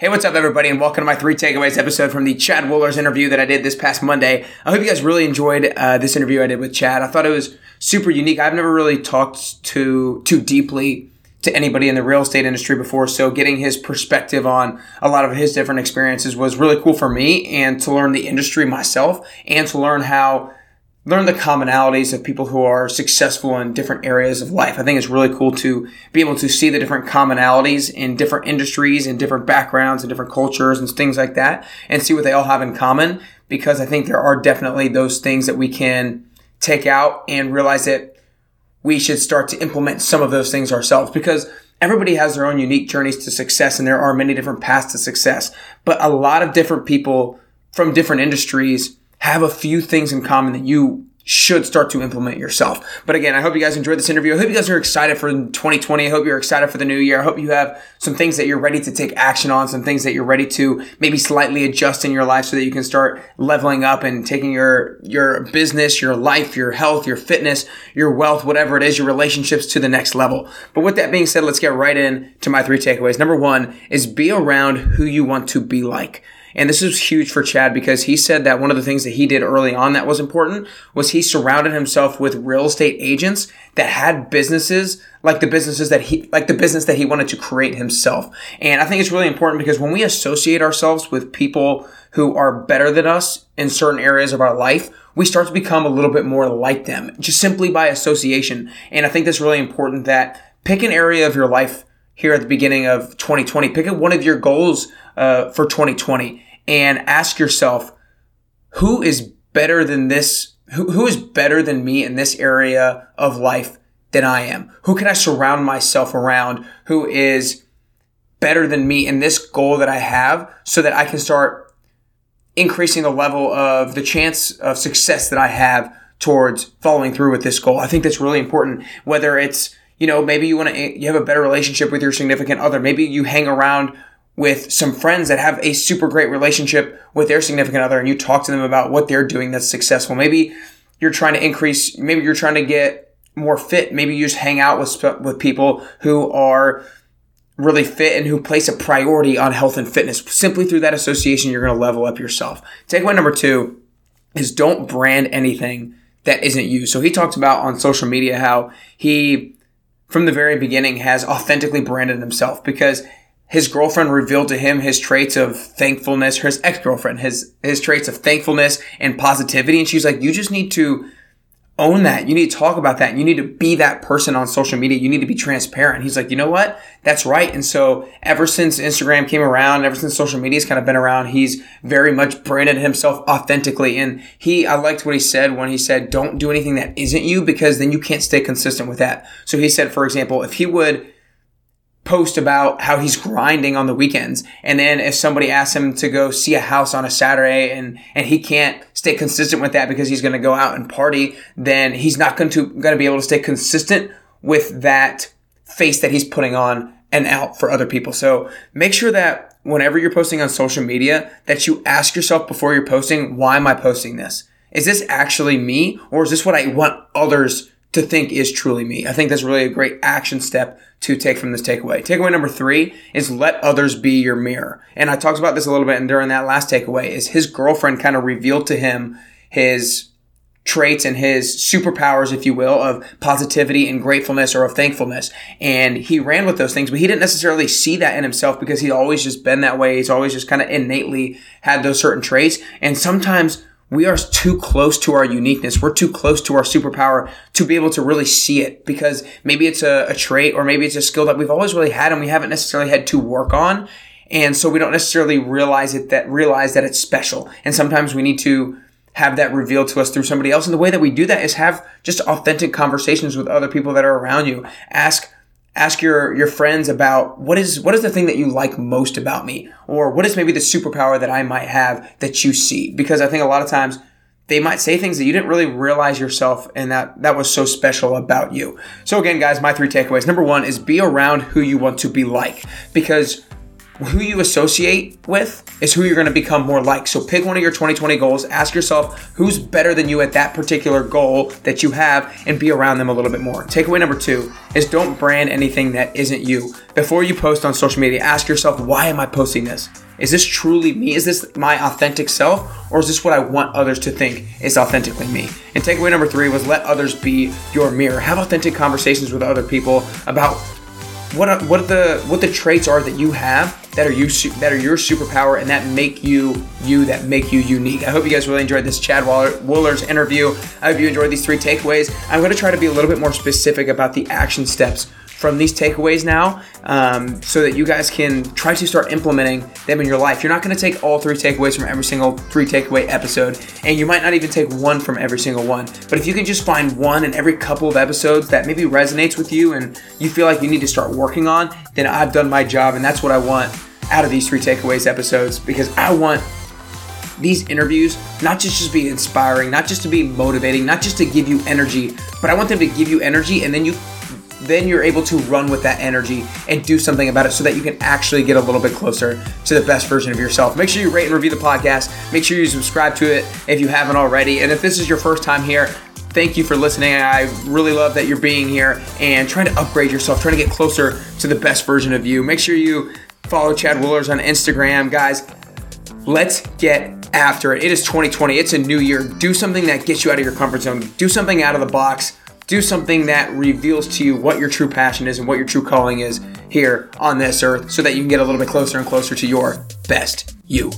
Hey, what's up, everybody, and welcome to my three takeaways episode from the Chad Wohlers interview that I did this past Monday. I hope you guys really enjoyed uh, this interview I did with Chad. I thought it was super unique. I've never really talked to too deeply to anybody in the real estate industry before, so getting his perspective on a lot of his different experiences was really cool for me, and to learn the industry myself, and to learn how learn the commonalities of people who are successful in different areas of life. I think it's really cool to be able to see the different commonalities in different industries and different backgrounds and different cultures and things like that and see what they all have in common because I think there are definitely those things that we can take out and realize that we should start to implement some of those things ourselves because everybody has their own unique journeys to success and there are many different paths to success. But a lot of different people from different industries have a few things in common that you should start to implement yourself. But again, I hope you guys enjoyed this interview. I hope you guys are excited for 2020. I hope you're excited for the new year. I hope you have some things that you're ready to take action on, some things that you're ready to maybe slightly adjust in your life so that you can start leveling up and taking your your business, your life, your health, your fitness, your wealth, whatever it is, your relationships to the next level. But with that being said, let's get right in to my three takeaways. Number 1 is be around who you want to be like. And this is huge for Chad because he said that one of the things that he did early on that was important was he surrounded himself with real estate agents that had businesses like the businesses that he, like the business that he wanted to create himself. And I think it's really important because when we associate ourselves with people who are better than us in certain areas of our life, we start to become a little bit more like them just simply by association. And I think that's really important that pick an area of your life here at the beginning of 2020. Pick up one of your goals uh, for 2020 and ask yourself, who is better than this? Who, who is better than me in this area of life than I am? Who can I surround myself around who is better than me in this goal that I have so that I can start increasing the level of the chance of success that I have towards following through with this goal. I think that's really important, whether it's you know, maybe you want to, you have a better relationship with your significant other. Maybe you hang around with some friends that have a super great relationship with their significant other and you talk to them about what they're doing that's successful. Maybe you're trying to increase, maybe you're trying to get more fit. Maybe you just hang out with, with people who are really fit and who place a priority on health and fitness. Simply through that association, you're going to level up yourself. Takeaway number two is don't brand anything that isn't you. So he talks about on social media how he from the very beginning has authentically branded himself because his girlfriend revealed to him his traits of thankfulness, his ex-girlfriend, his, his traits of thankfulness and positivity. And she's like, you just need to own that. You need to talk about that. You need to be that person on social media. You need to be transparent. He's like, you know what? That's right. And so ever since Instagram came around, ever since social media's kind of been around, he's very much branded himself authentically. And he, I liked what he said when he said, don't do anything that isn't you because then you can't stay consistent with that. So he said, for example, if he would post about how he's grinding on the weekends. And then if somebody asks him to go see a house on a Saturday and, and he can't stay consistent with that because he's going to go out and party, then he's not going to, going to be able to stay consistent with that face that he's putting on and out for other people. So make sure that whenever you're posting on social media that you ask yourself before you're posting, why am I posting this? Is this actually me or is this what I want others to think is truly me. I think that's really a great action step to take from this takeaway. Takeaway number three is let others be your mirror. And I talked about this a little bit and during that last takeaway is his girlfriend kind of revealed to him his traits and his superpowers, if you will, of positivity and gratefulness or of thankfulness. And he ran with those things, but he didn't necessarily see that in himself because he'd always just been that way. He's always just kind of innately had those certain traits. And sometimes we are too close to our uniqueness. We're too close to our superpower to be able to really see it because maybe it's a, a, trait or maybe it's a skill that we've always really had and we haven't necessarily had to work on. And so we don't necessarily realize it that realize that it's special. And sometimes we need to have that revealed to us through somebody else. And the way that we do that is have just authentic conversations with other people that are around you. Ask ask your your friends about what is what is the thing that you like most about me or what is maybe the superpower that I might have that you see because I think a lot of times they might say things that you didn't really realize yourself and that that was so special about you. So again guys, my three takeaways. Number 1 is be around who you want to be like because who you associate with is who you're going to become more like. So pick one of your 2020 goals, ask yourself who's better than you at that particular goal that you have, and be around them a little bit more. Takeaway number two is don't brand anything that isn't you. Before you post on social media, ask yourself, why am I posting this? Is this truly me? Is this my authentic self? Or is this what I want others to think is authentically me? And takeaway number three was let others be your mirror. Have authentic conversations with other people about what what the what the traits are that you have that are you that are your superpower and that make you you that make you unique. I hope you guys really enjoyed this Chad Wohler's interview. I hope you enjoyed these three takeaways. I'm going to try to be a little bit more specific about the action steps from these takeaways now um, so that you guys can try to start implementing them in your life. You're not going to take all three takeaways from every single three takeaway episode, and you might not even take one from every single one. But if you can just find one in every couple of episodes that maybe resonates with you and you feel like you need to start working on, then I've done my job, and that's what I want out of these three takeaways episodes because I want these interviews not just to be inspiring, not just to be motivating, not just to give you energy, but I want them to give you energy and then you then you're able to run with that energy and do something about it so that you can actually get a little bit closer to the best version of yourself. Make sure you rate and review the podcast. Make sure you subscribe to it if you haven't already. And if this is your first time here, thank you for listening. I really love that you're being here and trying to upgrade yourself, trying to get closer to the best version of you. Make sure you follow Chad Wohlers on Instagram. Guys, let's get after it. It is 2020, it's a new year. Do something that gets you out of your comfort zone, do something out of the box do something that reveals to you what your true passion is and what your true calling is here on this earth so that you can get a little bit closer and closer to your best you.